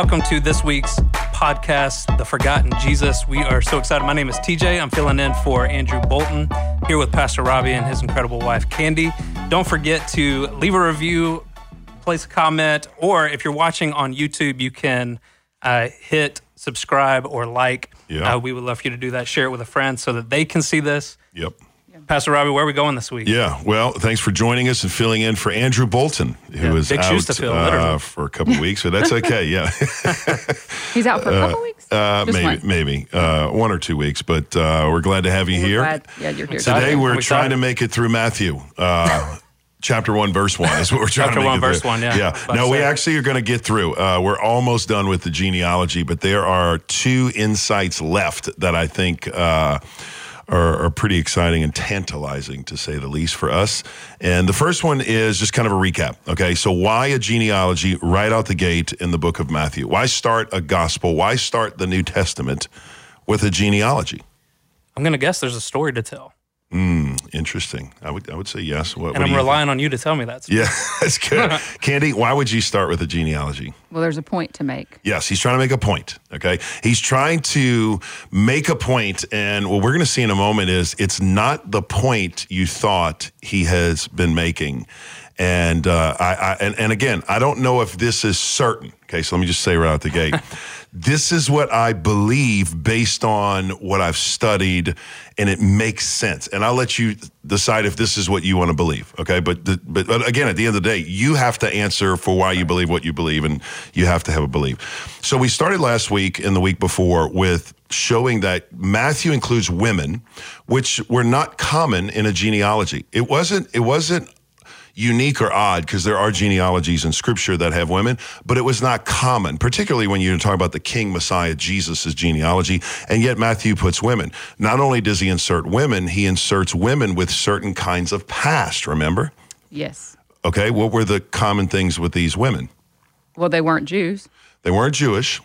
welcome to this week's podcast, The Forgotten Jesus. We are so excited. My name is TJ. I'm filling in for Andrew Bolton here with Pastor Robbie and his incredible wife, Candy. Don't forget to leave a review, place a comment, or if you're watching on YouTube, you can uh, hit subscribe or like. Yeah. Uh, we would love for you to do that. Share it with a friend so that they can see this. Yep. Pastor Robbie, where are we going this week? Yeah. Well, thanks for joining us and filling in for Andrew Bolton, who Yeah, is big out shoes to fill, uh, for a couple of weeks, but that's okay. Yeah. He's out for a couple weeks. Uh, maybe, one. maybe uh, one or two weeks, but uh, we're glad to have you We're here. glad- yeah, you're here. Today I'm we're excited. trying to make it through Matthew. Uh, Chapter one, verse one is what we're trying Chapter to make one, it verse through. one, yeah. Yeah. No, we actually are going to get through. Uh, we're almost done with the genealogy, but there are two insights left that I think uh, are, are pretty exciting and tantalizing, to say the least, for us. And the first one is just kind of a recap. Okay, so why a genealogy right out the gate in the book of Matthew? Why start a gospel? Why start the New Testament with a genealogy? I'm going to guess there's a story to tell. Interesting. I would I would say yes. What, And what I'm do you think? relying on you to tell me that. Yeah, that's good. Candy, why would you start with a genealogy? Well, there's a point to make. Yes, he's trying to make a point. Okay. He's trying to make a point, And what we're going to see in a moment is it's not the point you thought he has been making. And, uh, I, I, and, and again, I don't know if this is certain. Okay. So let me just say right out the gate. this is what I believe based on what I've studied, and it makes sense. And I'll let you decide if this is what you want to believe. Okay. But, the, but, but again, at the end of the day, you have to answer for why you believe what you believe, and you have to have a belief. So we started last week and the week before with showing that Matthew includes women, which were not common in a genealogy. It wasn't, it wasn't unique or odd because there are genealogies in scripture that have women, but it was not common, particularly when you talk about the King Messiah, Jesus' genealogy. And yet Matthew puts women. Not only does he insert women, he inserts women with certain kinds of past, remember? Yes. Okay, what were the common things with these women? Well, they weren't Jews. They weren't Jewish.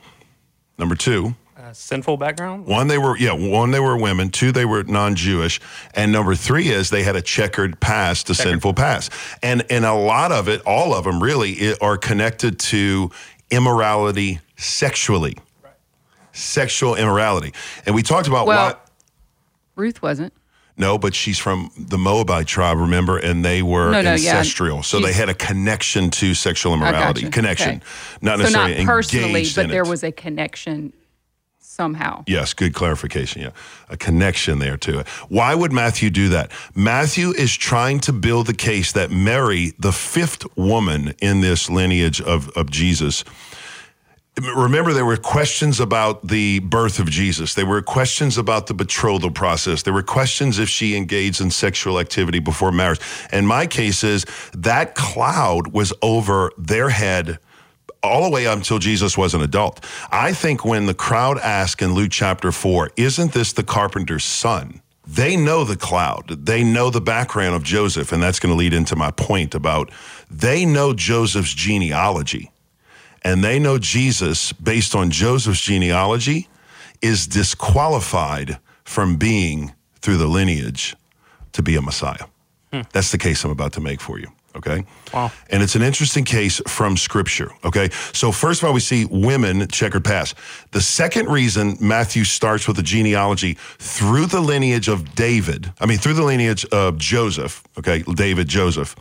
Number two, Uh, sinful background? one, they were, yeah, one, they were women. Two, they were non Jewish. And number three is they had a checkered past, a sinful past. And, and a lot of it, all of them really, i- are connected to immorality sexually. Sexual immorality. And we talked about Well- why. Ruth wasn't. No, but she's from the Moabite tribe, remember? And they were No, no, yeah. ancestral. So they had a connection to sexual immorality. gotcha. Connection. Okay. Not So necessarily not personally, engaged but in there it. was a connection somehow. Yes, good clarification. Yeah, a connection there to it. Why would Matthew do that? Matthew is trying to build the case that Mary, the fifth woman in this lineage of, of Jesus, remember there were questions about the birth of Jesus. There were questions about the betrothal process. There were questions if she engaged in sexual activity before marriage. And my case is that cloud was over their head all the way up until Jesus was an adult. I think when the crowd asked in Luke chapter 4, isn't this the carpenter's son? They know the cloud. They know the background of Joseph. And that's going to lead into my point about they know Joseph's genealogy and they know Jesus, based on Joseph's genealogy, is disqualified from being through the lineage to be a Messiah. Hmm. That's the case I'm about to make for you. Okay. Wow. And it's an interesting case from scripture. Okay. So, first of all, we see women checkered past. The second reason Matthew starts with the genealogy through the lineage of David, I mean, through the lineage of Joseph, okay, David, Joseph,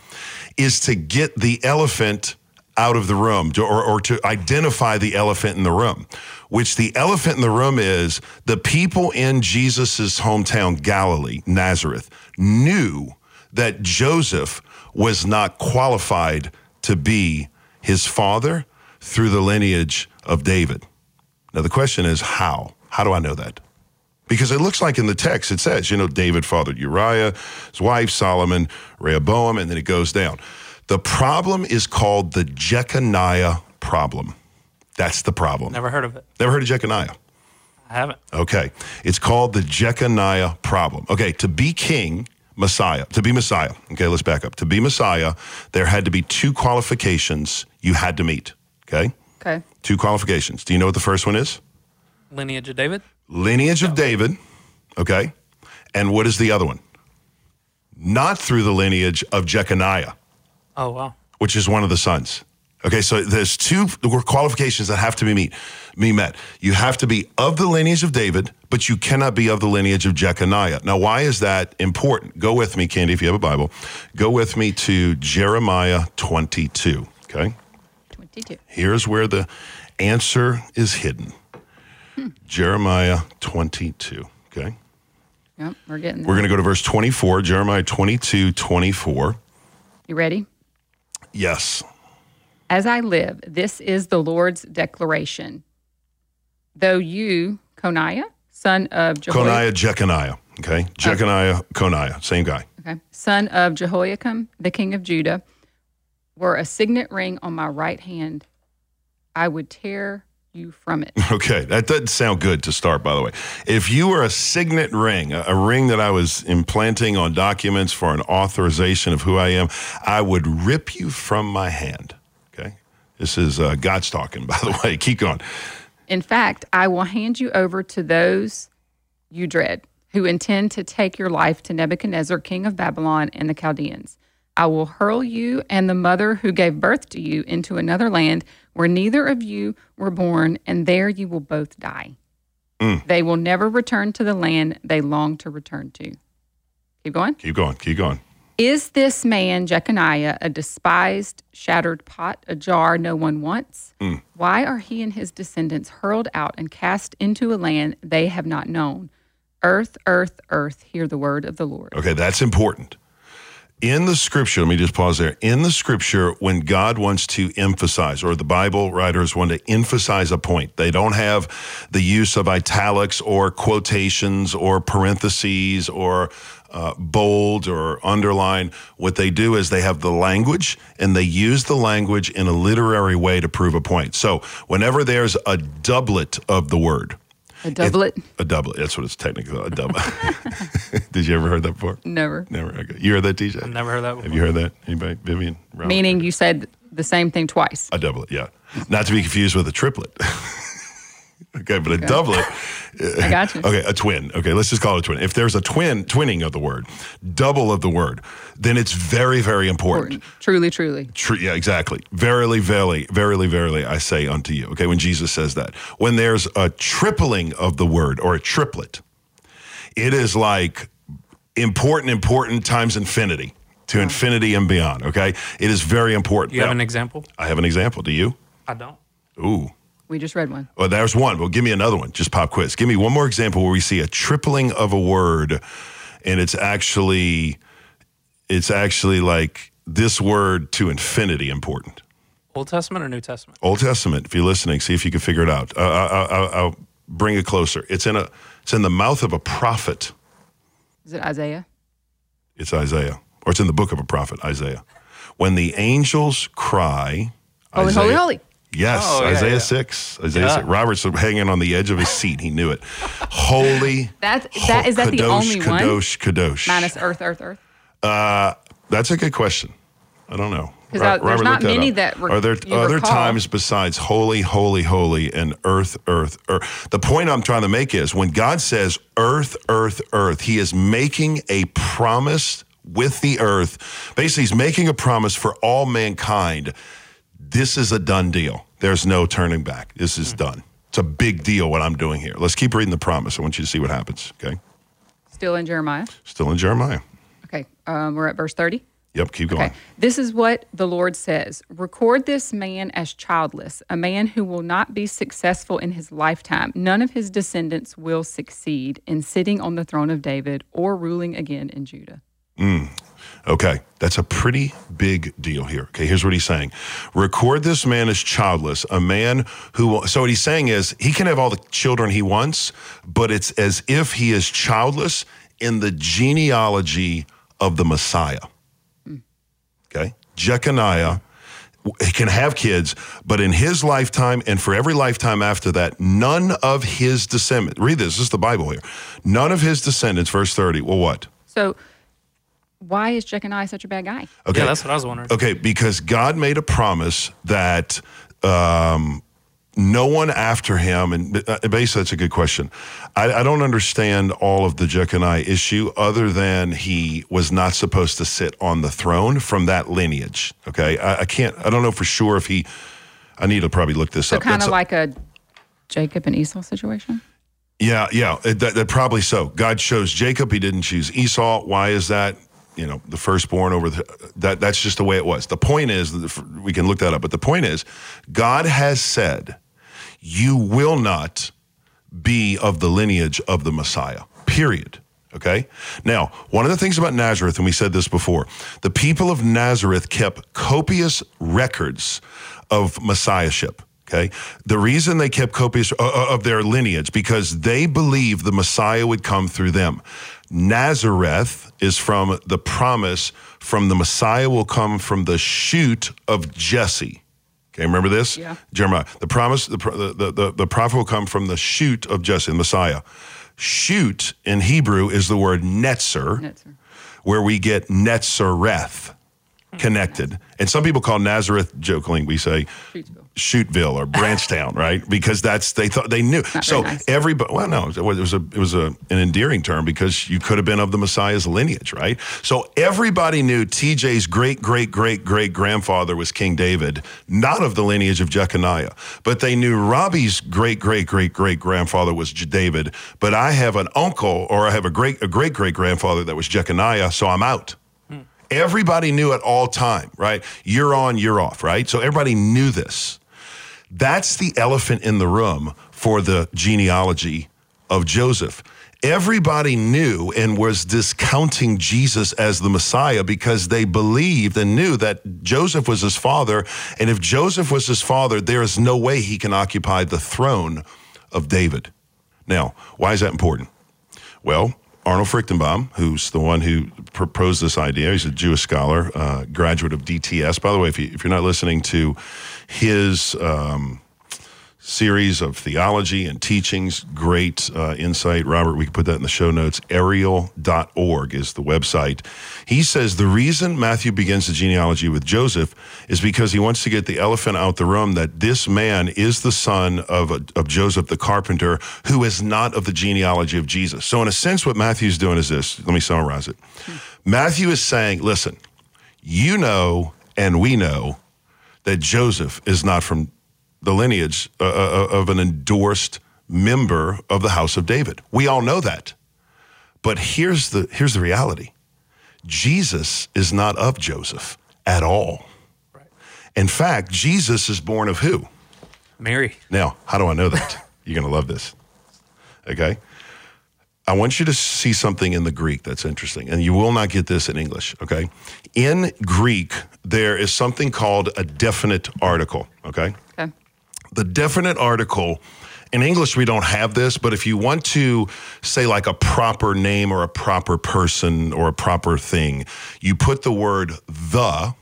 is to get the elephant out of the room to, or, or to identify the elephant in the room, which the elephant in the room is the people in Jesus' hometown, Galilee, Nazareth, knew that Joseph was not qualified to be his father through the lineage of David. Now, the question is how? How do I know that? Because it looks like in the text it says, you know, David fathered Uriah, his wife Solomon, Rehoboam, and then it goes down. The problem is called the Jeconiah problem. That's the problem. Never heard of it. Never heard of Jeconiah? I haven't. Okay. It's called the Jeconiah problem. Okay. To be king, Messiah, to be Messiah. Okay. Let's back up. To be Messiah, there had to be two qualifications you had to meet. Okay. Okay. Two qualifications. Do you know what the first one is? Lineage of David? Lineage of David. Okay. And what is the other one? Not through the lineage of Jeconiah, Oh, wow. which is one of the sons. Okay, so there's two qualifications that have to be meet, be met. You have to be of the lineage of David, but you cannot be of the lineage of Jeconiah. Now, why is that important? Go with me, Candy, if you have a Bible. Go with me to Jeremiah 22. Okay, 22. here's where the answer is hidden. Hmm. Jeremiah 22. Okay, Yep, we're getting there. we're going to go to verse 24, Jeremiah 22, 24. You ready? Yes. As I live, this is the Lord's declaration. Though you, Coniah, son of Jehoiakim, Coniah, Jeconiah. Okay, Jeconiah, Coniah, same guy. okay, son of Jehoiakim, the king of Judah, were a signet ring on my right hand, I would tear you from it. Okay, that doesn't sound good to start, by the way. If you were a signet ring, a, a ring that I was implanting on documents for an authorization of who I am, I would rip you from my hand. This is uh, God's talking, by the way. Keep going. In fact, I will hand you over to those you dread, who intend to take your life to Nebuchadnezzar, king of Babylon, and the Chaldeans. I will hurl you and the mother who gave birth to you into another land where neither of you were born, and there you will both die. They will never return to the land they long to return to. Keep going. Keep going. Keep going. Is this man, Jeconiah, a despised, shattered pot, a jar no one wants? Mm. Why are he and his descendants hurled out and cast into a land they have not known? Earth, earth, earth, hear the word of the Lord. Okay, that's important. In the scripture, let me just pause there. In the scripture, when God wants to emphasize, or the Bible writers want to emphasize a point, they don't have the use of italics or quotations or parentheses or uh, bold or underline. What they do is they have the language and they use the language in a literary way to prove a point. So whenever there's a doublet of the word, A doublet? a doublet, that's what it's technically a doublet. Did you ever heard that before? Never. Never. Okay. You heard that, TJ? Never heard that before. Have you heard that? Anybody? Vivian? Robert? Meaning you said the same thing twice. A doublet, yeah. Not to be confused with a triplet. okay, but a doublet. I got you. Okay, a twin. Okay, let's just call it a twin. If there's a twin, twinning of the word, double of the word, then it's very, very important. Important. Truly, truly. True. Yeah, exactly. Verily, verily, verily, verily, I say unto you. Okay, when Jesus says that. When there's a tripling of the word or a triplet, it is like important, important times infinity to infinity and beyond. Okay, it is very important. You have an example? I have an example. Do you? I don't. Ooh. We just read one. Well, there's one. Well, give me another one. Just pop quiz. Give me one more example where we see a tripling of a word, and it's actually, it's actually like this word to infinity important. Old Testament or New Testament? Old Testament. If you're listening, see if you can figure it out. Uh, I, I, I'll bring it closer. It's in a. It's in the mouth of a prophet. Is it Isaiah? It's Isaiah, or it's in the book of a prophet, Isaiah. When the angels cry, oh, Holy, Isaiah- holy, holy. Yes, Oh, yeah, Isaiah yeah. six. Isaiah Yeah. six. Robert's hanging on the edge of his seat. He knew it. Holy. That, that, is that the kadosh, only one? Kadosh, kadosh. Minus earth, earth, earth. Uh, that's a good question. I don't know. 'Cause, Ro- uh, there's not that many up. that re- are there you other recall. times besides holy, holy, holy, and earth, earth, earth? The point I'm trying to make is when God says earth, earth, earth, He is making a promise with the earth. Basically, He's making a promise for all mankind. This is a done deal. There's no turning back. This Hmm. is done. It's a big deal what I'm doing here. Let's keep reading the promise. I want you to see what happens. Okay. Still in Jeremiah. Still in Jeremiah. Okay. Um, we're at verse 30. Yep. Keep going. Okay. This is what the Lord says Record this man as childless, a man who will not be successful in his lifetime. None of his descendants will succeed in sitting on the throne of David or ruling again in Judah. Okay, that's a pretty big deal here. Okay, here's what he's saying Record this man as childless, a man who, so what he's saying is he can have all the children he wants, but it's as if he is childless in the genealogy of the Messiah. Okay, Jeconiah can have kids, but in his lifetime and for every lifetime after that, none of his descendants, read this, this is the Bible here. None of his descendants, verse 30, well, what? So, why is Jeconiah such a bad guy? Yeah, that's what I was wondering. Okay, because God made a promise that um, no one after him, and uh, basically that's a good question. I, I don't understand all of the Jeconiah issue other than he was not supposed to sit on the throne from that lineage. Okay, I, I can't. I don't know for sure if he. I need to probably look this So up. So kind of like a Jacob and Esau situation. yeah, yeah, it- that, that probably so. God chose Jacob; He didn't choose Esau. Why is that? You know, the firstborn over the that. That's just the way it was. The point is, we can look that up. But the point is, God has said, "You will not be of the lineage of the Messiah." Period. Okay. Now, one of the things about Nazareth, and we said this before, the people of Nazareth kept copious records of messiahship. Okay. The reason they kept copious uh, uh, of their lineage because they believed the Messiah would come through them. Nazareth is from the promise from the Messiah will come from the shoot of Jesse. Okay, remember this? Yeah. Jeremiah. The promise, the, the, the, the prophet will come from the shoot of Jesse, the Messiah. Shoot in Hebrew is the word netzer, Netzer. where we get Netzareth connected. And some people call Nazareth, jokingly, we say Shootsville. Shootville or Branchtown, right? Because that's they thought they knew. so nice. everybody, well, no, it was, a it was a, an endearing term because you could have been of the Messiah's lineage, right? So everybody knew TJ's great great great great grandfather was King David, not of the lineage of Jeconiah, but they knew Robbie's great great great great grandfather was David. But I have an uncle or I have a great a great great grandfather that was Jeconiah, so I'm out. Everybody knew at all time, right? You're on, you're off, right? So everybody knew this. That's the elephant in the room for the genealogy of Joseph. Everybody knew and was discounting Jesus as the Messiah because they believed and knew that Joseph was his father. And if Joseph was his father, there is no way he can occupy the throne of David. Now, why is that important? Well, Arnold Fruchtenbaum, who's the one who proposed this idea, he's a Jewish scholar, uh, graduate of DTS. By the way, if, you, you're not listening to his um, series of theology and teachings, great uh, insight, Robert, we can put that in the show notes. Ariel.org is the website. He says the reason Matthew begins the genealogy with Joseph is because he wants to get the elephant out the room that this man is the son of, of Joseph the carpenter, who is not of the genealogy of Jesus. So, in a sense, what Matthew's doing is this. Let me summarize it. Matthew is saying, listen, you know, and we know that Joseph is not from the lineage uh, uh, of an endorsed member of the house of David. We all know that. But here's the here's the reality. Jesus is not of Joseph at all. In fact, Jesus is born of who? Mary. Now, how do I know that? You're going to love this. Okay? I want you to see something in the Greek that's interesting, and you will not get this in English, okay? In Greek, there is something called a definite article, okay? The definite article. In English we don't have this, but if you want to say like a proper name or a proper person or a proper thing, you put the word the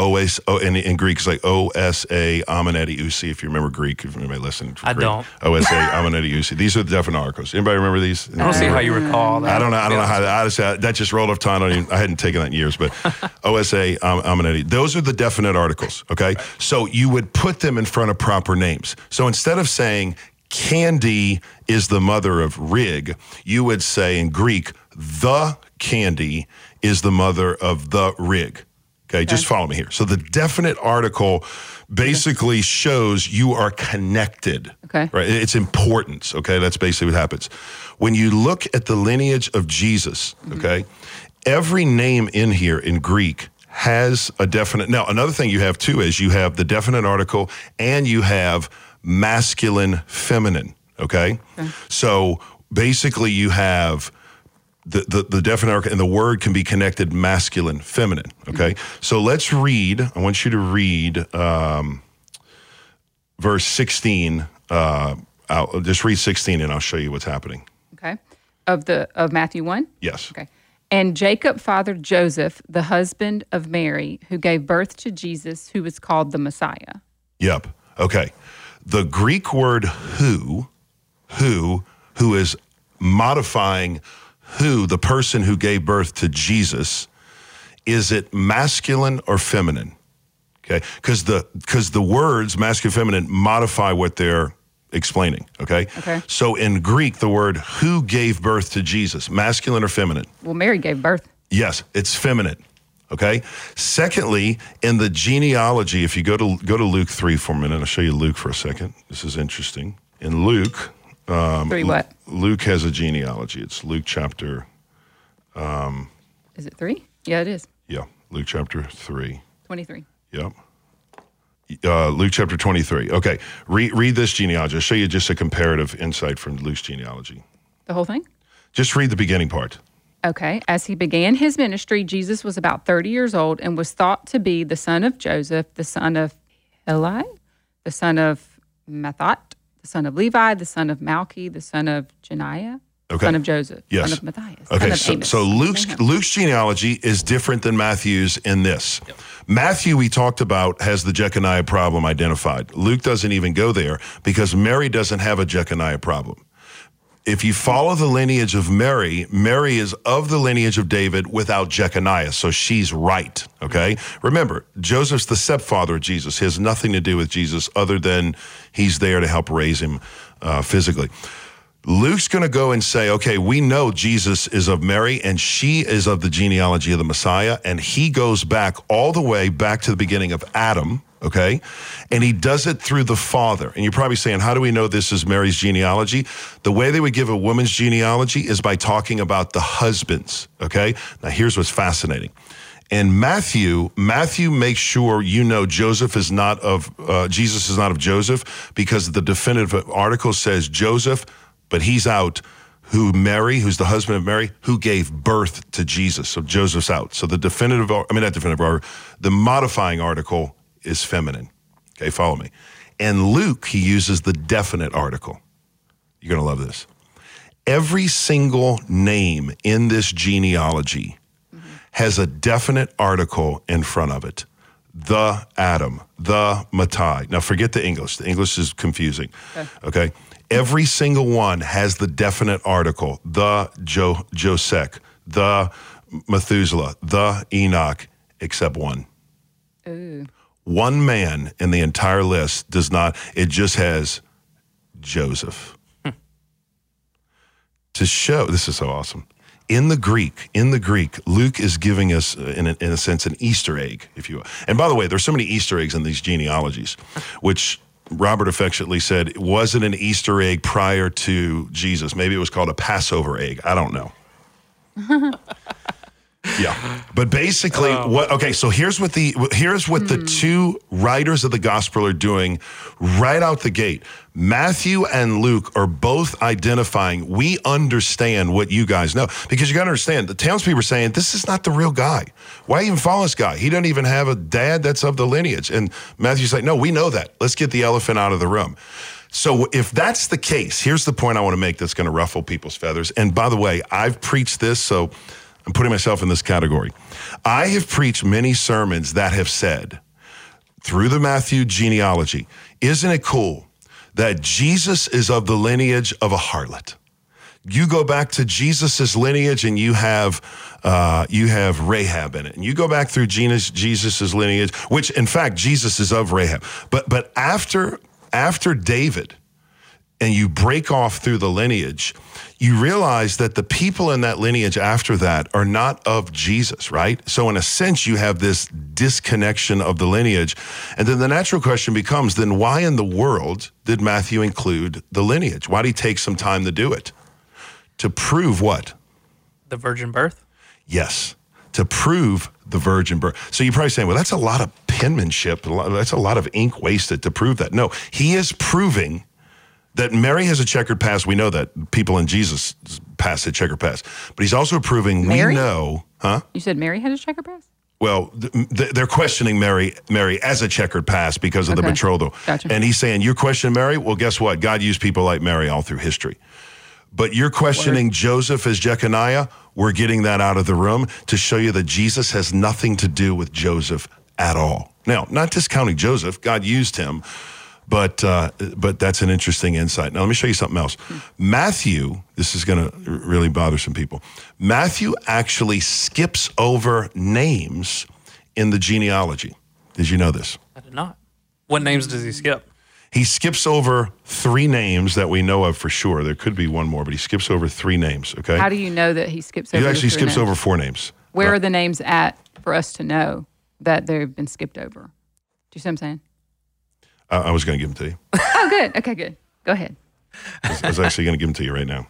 OS, oh, in, in Greek, it's like O S A Ameneti Usi. If you remember Greek, if anybody listened, I don't. O S A Ameneti Usi. These are the definite articles. Anybody remember these? I don't see how you recall that. I don't know. I don't know how. I just, that just rolled off tongue. I, don't I hadn't taken that in years, but OSA, um. Those are the definite articles. Okay, so you would put them in front of proper names. So instead of saying Candy is the mother of Rig, you would say in Greek, the Candy is the mother of the Rig. Okay, just follow me here. So the definite article basically shows you are connected. Okay. Right. It's importance. Okay. That's basically what happens. When you look at the lineage of Jesus, mm-hmm. okay, every name in here in Greek has a definite. Now, another thing you have too is you have the definite article and you have masculine, feminine. Okay. So basically, you have the, the, the definite article and the word can be connected masculine, feminine. Okay. So let's read. I want you to read um, verse 16. Uh, I'll just read 16 and I'll show you what's happening. Okay. Of the of Matthew 1. Yes. Okay. And Jacob fathered Joseph, the husband of Mary, who gave birth to Jesus, who was called the Messiah. Yep. Okay. The Greek word who, who, who is modifying who, the person who gave birth to Jesus, is it masculine or feminine? Okay, because the because the words masculine, feminine modify what they're explaining. Okay. Okay. So in Greek, the word who gave birth to Jesus, masculine or feminine? Well, Mary gave birth. Yes, it's feminine. Okay. Secondly, in the genealogy, if you go to go to Luke three for a minute, I'll show you Luke for a second. This is interesting. In Luke, Three what? Luke has a genealogy. It's Luke chapter, Is it three? Yeah, it is. yeah, Luke chapter three. 23. Yep. Uh, Luke chapter 23. Okay. Read, read this genealogy. I'll show you just a comparative insight from Luke's genealogy. The whole thing? Just read the beginning part. Okay. As he began his ministry, Jesus was about 30 years old and was thought to be the son of Joseph, the son of Eli, the son of Mathat, the son of Levi, the son of Malchi, the son of Janiah, Okay. son of Joseph, Yes. son of Matthias, Okay, son of so, Amos. so Luke's Luke's genealogy is different than Matthew's in this. Matthew, we talked about, has the Jeconiah problem identified. Luke doesn't even go there because Mary doesn't have a Jeconiah problem. If you follow the lineage of Mary, Mary is of the lineage of David without Jeconiah, so she's right. Okay, remember Joseph's the stepfather of Jesus. He has nothing to do with Jesus other than he's there to help raise him uh, physically. Luke's going to go and say, okay, we know Jesus is of Mary and she is of the genealogy of the Messiah. And he goes back all the way back to the beginning of Adam, okay? And he does it through the father. And you're probably saying, how do we know this is Mary's genealogy? The way they would give a woman's genealogy is by talking about the husbands, okay? Now, here's what's fascinating. And Matthew, Matthew makes sure you know Joseph is not of uh, Jesus is not of Joseph because the definitive article says Joseph, but he's out. Who Mary, who's the husband of Mary, who gave birth to Jesus. So Joseph's out. So the definitive, I mean not definitive, the modifying article is feminine. Okay, follow me. And Luke, he uses the definite article. You're gonna love this. Every single name in this genealogy has a definite article in front of it. The Adam, the Matai. Now forget the English. The English is confusing. Okay. Every single one has the definite article. The jo- Josech, the Methuselah, the Enoch, except one. Ooh. One man in the entire list does not, it just has Joseph. to show, this is so awesome. In the Greek, in the Greek, Luke is giving us, uh, in a, in a sense, an Easter egg, if you will. And by the way, there's so many Easter eggs in these genealogies, which Robert affectionately said it wasn't an Easter egg prior to Jesus. Maybe it was called a Passover egg. I don't know. Yeah. But basically oh. what okay, so here's what the here's what the hmm. two writers of the gospel are doing right out the gate. Matthew and Luke are both identifying we understand what you guys know because you got to understand the townspeople are saying this is not the real guy. Why even follow this guy? He doesn't even have a dad that's of the lineage. And Matthew's like, "No, we know that. Let's get the elephant out of the room." So if that's the case, here's the point I want to make that's going to ruffle people's feathers. And by the way, I've preached this, so I'm putting myself in this category. I have preached many sermons that have said, through the Matthew genealogy, isn't it cool that Jesus is of the lineage of a harlot? You go back to Jesus's lineage, and you have uh, you have Rahab in it, and you go back through Jesus Jesus's lineage, which in fact Jesus is of Rahab. But but after after David, and you break off through the lineage, you realize that the people in that lineage after that are not of Jesus, right? So, in a sense, you have this disconnection of the lineage. And then the natural question becomes then why in the world did Matthew include the lineage? Why did he take some time to do it? To prove what? The virgin birth. Yes, to prove the virgin birth. So you're probably saying, well, that's a lot of penmanship. That's a lot of ink wasted to prove that. No, he is proving that Mary has a checkered past. We know that people in Jesus past a checkered past, but he's also proving Mary? we know, huh? You said Mary had a checkered past. Well, th- th- they're questioning Mary, Mary as a checkered past because of the betrothal. Gotcha. And he's saying, you're questioning Mary? Well, guess what? God used people like Mary all through history. But you're questioning Joseph as Jeconiah? We're getting that out of the room to show you that Jesus has nothing to do with Joseph at all. Now, not discounting Joseph, God used him, but uh, but that's an interesting insight. Now, let me show you something else. Matthew, this is going to really bother some people. Matthew actually skips over names in the genealogy. Did you know this? I did not. What names does he skip? He skips over three names that we know of for sure. There could be one more, but he skips over three names. Okay. How do you know that he skips over? he actually three skips names? over four names. Where Uh, are the names at for us to know that they've been skipped over? Do you see what I'm saying? I, I was going to give them to you. Oh, good. Okay, good. Go ahead. I was, I was actually going to give them to you right now.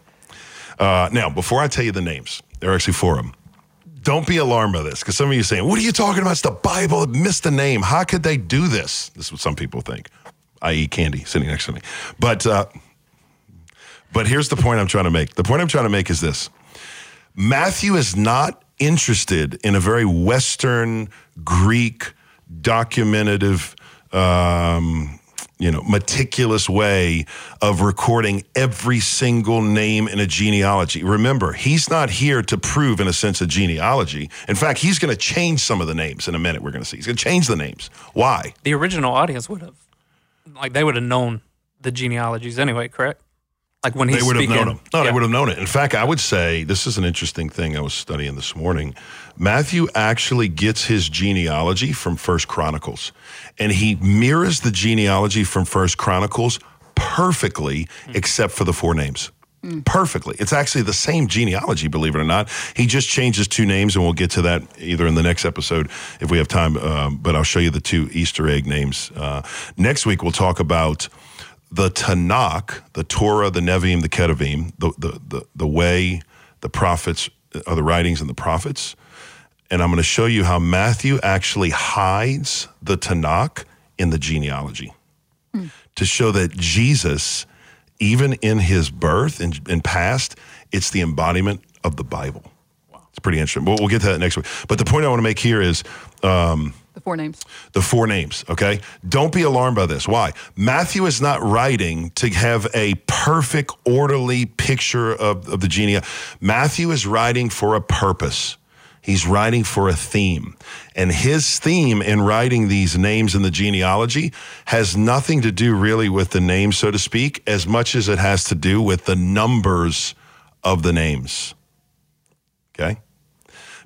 Uh, now, before I tell you the names, there are actually four of them. Don't be alarmed by this because some of you are saying, What are you talking about? It's the Bible. It missed the name. How could they do this? This is what some people think, i.e., Candy sitting next to me. But, uh, but here's the point I'm trying to make. The point I'm trying to make is this Matthew is not interested in a very Western, Greek, documentative, um, you know, meticulous way of recording every single name in a genealogy. Remember, he's not here to prove, in a sense, a genealogy. In fact, he's going to change some of the names in a minute. We're going to see. He's going to change the names. Why? The original audience would have, like, they would have known the genealogies anyway, correct? Like when he's they would have known him. No, Yeah. they would have known it. In fact, I would say this is an interesting thing I was studying this morning. Matthew actually gets his genealogy from First Chronicles, and he mirrors the genealogy from First Chronicles perfectly, except for the four names. Perfectly. It's actually the same genealogy, believe it or not. He just changes two names, and we'll get to that either in the next episode if we have time. Um, but I'll show you the two Easter egg names. Uh, next week, we'll talk about the Tanakh, the Torah, the Nevi'im, the Ketuvim, the, the, the, the way the prophets are the writings and the prophets. And I'm going to show you how Matthew actually hides the Tanakh in the genealogy to show that Jesus, even in his birth and, and past, it's the embodiment of the Bible. It's pretty interesting. We'll, we'll get to that next week. But the point I want to make here is um, The four names. the four names, okay? Don't be alarmed by this. Why? Matthew is not writing to have a perfect, orderly picture of, of the genia. Matthew is writing for a purpose. He's writing for a theme. And his theme in writing these names in the genealogy has nothing to do really with the names, so to speak, as much as it has to do with the numbers of the names. Okay?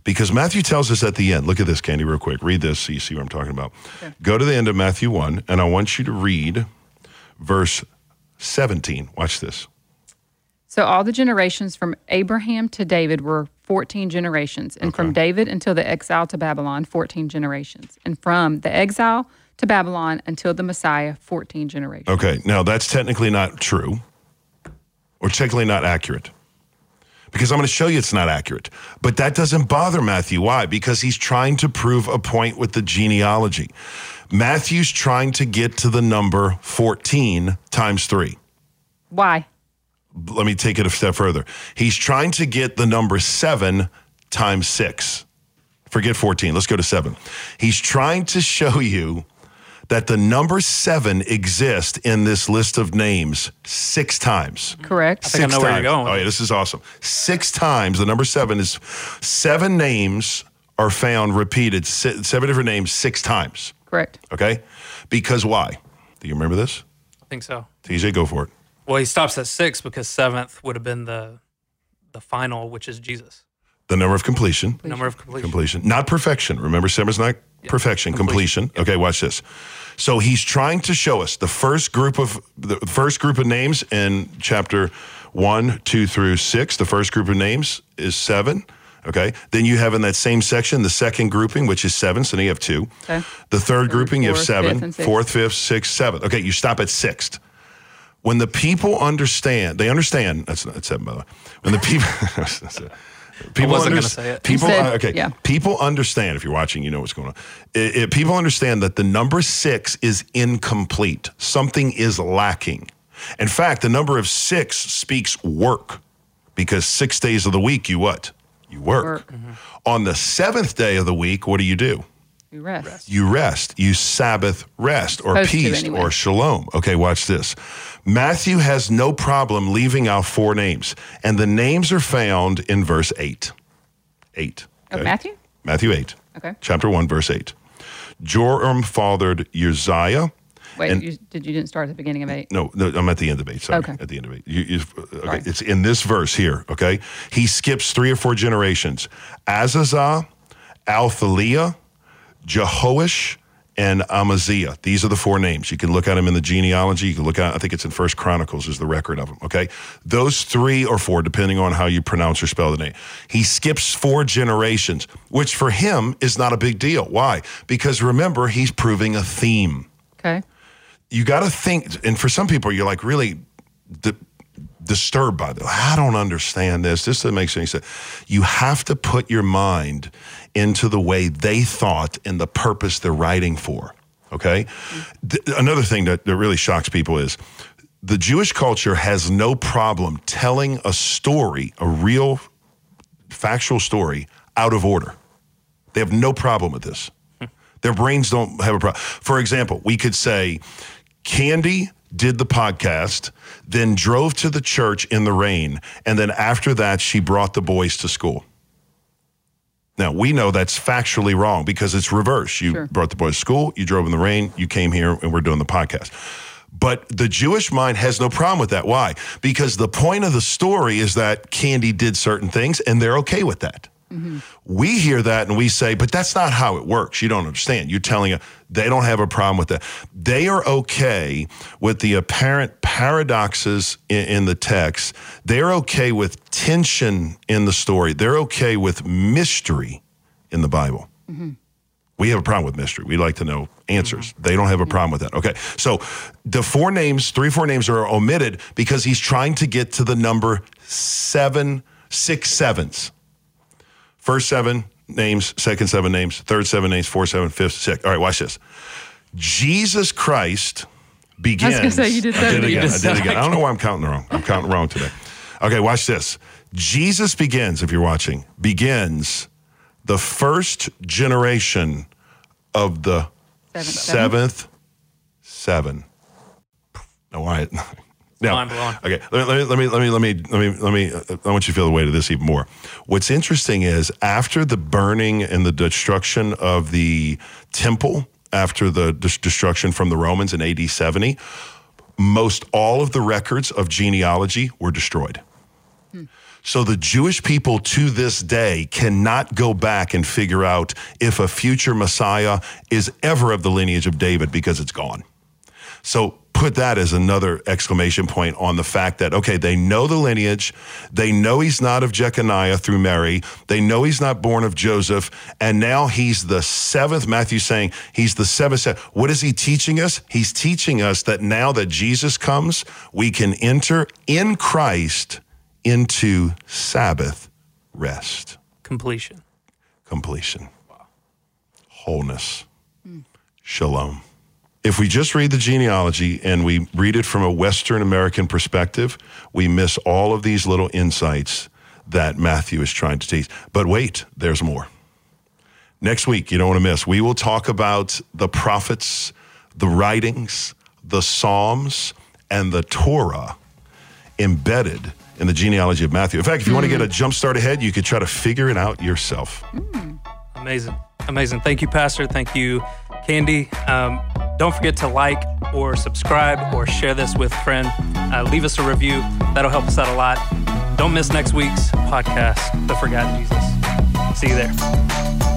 Because Matthew tells us at the end, look at this, Candy, real quick. Read this so you see what I'm talking about. Go to the end of Matthew 1, and I want you to read verse 17. Watch this. So all the generations from Abraham to David were 14 generations, and from David until the exile to Babylon, 14 generations, and from the exile to Babylon until the Messiah, 14 generations. Okay, now that's technically not true or technically not accurate because I'm going to show you it's not accurate. But that doesn't bother Matthew. Why? Because he's trying to prove a point with the genealogy. Matthew's trying to get to the number 14 times 3. Why? Let me take it a step further. He's trying to get the number seven times six. Forget 14. Let's go to seven. He's trying to show you that the number seven exists in this list of names six times. Correct. think I Six know where you're times. going. Oh, yeah, this is awesome. Six times. The number seven is seven names are found repeated, seven different names, six times. Correct. Okay? Because why? Do you remember this? I think so. TJ, go for it. Well, he stops at six because seventh would have been the the final, which is Jesus. The number of completion. The number of completion. completion, not perfection. Remember, seven's not perfection, completion. Okay, watch this. So he's trying to show us the first group of the first group of names in chapter one, two through six. The first group of names is seven. Okay. Then you have in that same section the second grouping, which is seven. So now you have two. Okay. The third, grouping, you have fourth, seven. fifth, sixth. Fourth, fifth, sixth, seventh. Okay, you stop at sixth. When the people understand, they understand. That's not that's seven, by the way. When the people, people wasn't gonna underst- say it. People, said- uh, okay, yeah. people understand. If you're watching, you know what's going on. It- it- people understand that the number six is incomplete. Something is lacking. In fact, the number of six speaks work, because six days of the week you what? You work. Work. On the seventh day of the week, what do you do? You rest. you rest. You Sabbath rest or Supposed peace anyway. or shalom. Okay, watch this. Matthew has no problem leaving out four names, and the names are found in verse 8. 8. Of Matthew? Matthew 8. Okay. Chapter 1, verse 8. Joram fathered Uzziah. Wait, And- you, did you didn't start at the beginning of eight? No, no, I'm at the end of eight. Sorry, Okay. at the end of eight. You, you, okay, Sorry. it's in this verse here. Okay, he skips three or four generations: Azazah, Athaliah, Jehoash, and Amaziah. These are the four names. You can look at them in the genealogy. You can look at, I think it's in First Chronicles is the record of them. Okay. Those three or four, depending on how you pronounce or spell the name. He skips four generations, which for him is not a big deal. Why? Because remember, he's proving a theme. Okay. You got to think, and for some people, you're like really di- disturbed by this. I don't understand this. This doesn't make any sense. You have to put your mind into the way they thought and the purpose they're writing for. Okay. Th- another thing that, that really shocks people is the Jewish culture has no problem telling a story, a real factual story, out of order. They have no problem with this. Hmm. Their brains don't have a problem. For example, we could say, Candy did the podcast, then drove to the church in the rain, and then after that, she brought the boys to school. Now, we know that's factually wrong because it's reverse. You Sure. brought the boys to school, you drove in the rain, you came here, and we're doing the podcast. But the Jewish mind has no problem with that. Why? Because the point of the story is that Candy did certain things, and they're okay with that. Mm-hmm. We hear that and we say, but that's not how it works. You don't understand. You're telling them they don't have a problem with that. They are okay with the apparent paradoxes in, in the text. They're okay with tension in the story. They're okay with mystery in the Bible. Mm-hmm. We have a problem with mystery. We like to know answers. Mm-hmm. They don't have a problem with that. Okay. So the four names, three, four names are omitted because he's trying to get to the number seven, six sevens. First seven names, second seven names, third seven names, fourth seven, fifth, sixth. All right, watch this. Jesus Christ begins. gonna say you did I that did it again. again. I did it again. I don't know why I'm counting wrong. I'm counting wrong today. Okay, watch this. Jesus begins, if you're watching, begins the first generation of the Seventh, seventh seven. No, why? Now, Mind blowing. okay, let me, let me let me let me let me let me. uh, I want you to feel the weight of this even more. What's interesting is after the burning and the destruction of the temple, after the des- destruction from the Romans in AD 70, most all of the records of genealogy were destroyed. So the Jewish people to this day cannot go back and figure out if a future Messiah is ever of the lineage of David because it's gone. So put that as another exclamation point on the fact that, okay, they know the lineage. They know he's not of Jeconiah through Mary. They know he's not born of Joseph. And now he's the seventh. Matthew's saying he's the seventh. What is he teaching us? He's teaching us that now that Jesus comes, we can enter in Christ into Sabbath rest, Completion. completion, wholeness, shalom. If we just read the genealogy and we read it from a Western American perspective, we miss all of these little insights that Matthew is trying to teach. But wait, there's more. Next week, you don't want to miss, we will talk about the prophets, the writings, the Psalms, and the Torah embedded in the genealogy of Matthew. In fact, if you want to get a hmm. jump start ahead, you could try to figure it out yourself. Hmm. Amazing. Amazing. Thank you, Pastor. Thank you, Candy. Um, don't forget to like or subscribe or share this with a friend. Uh, leave us a review. That'll help us out a lot. Don't miss next week's podcast, The Forgotten Jesus. See you there.